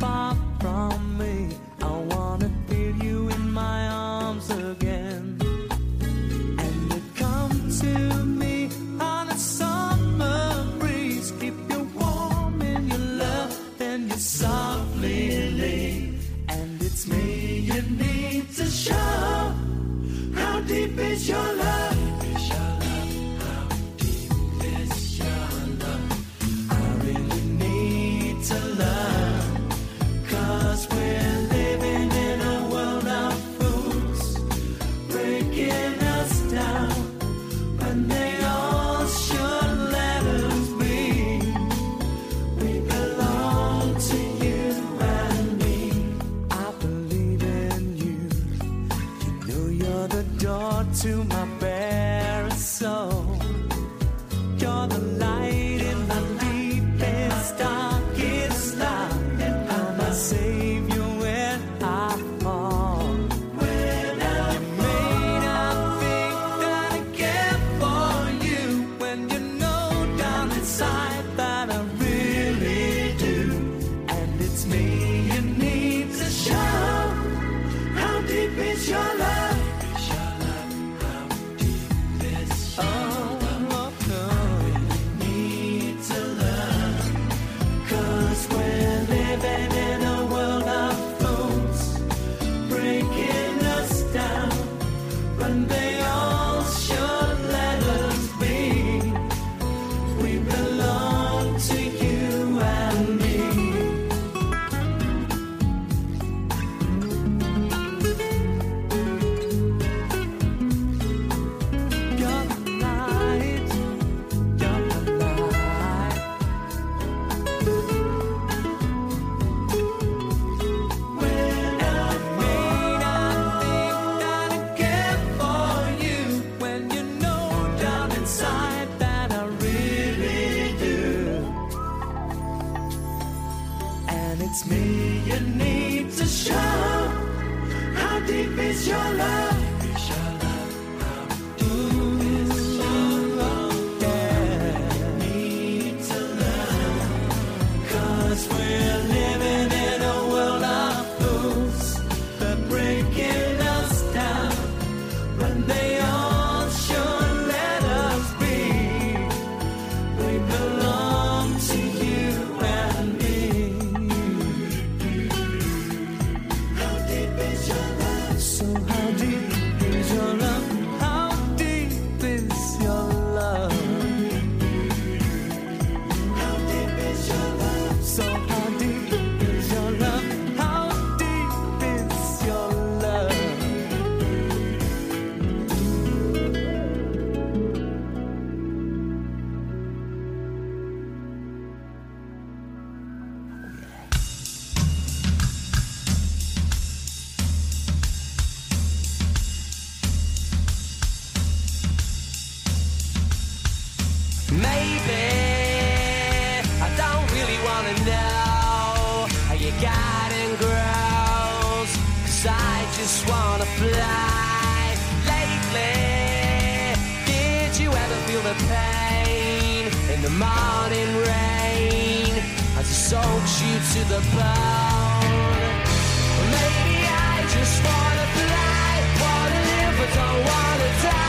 far from me. I wanna feel you in my arms again. And you come to me on a summer breeze. Keep you warm in your love and your sigh. It's your It's me you need to show. How deep is your love? Just wanna fly lately. Did you ever feel the pain in the morning rain as it soaks you to the bone? Maybe I just wanna fly, wanna live, but don't wanna die.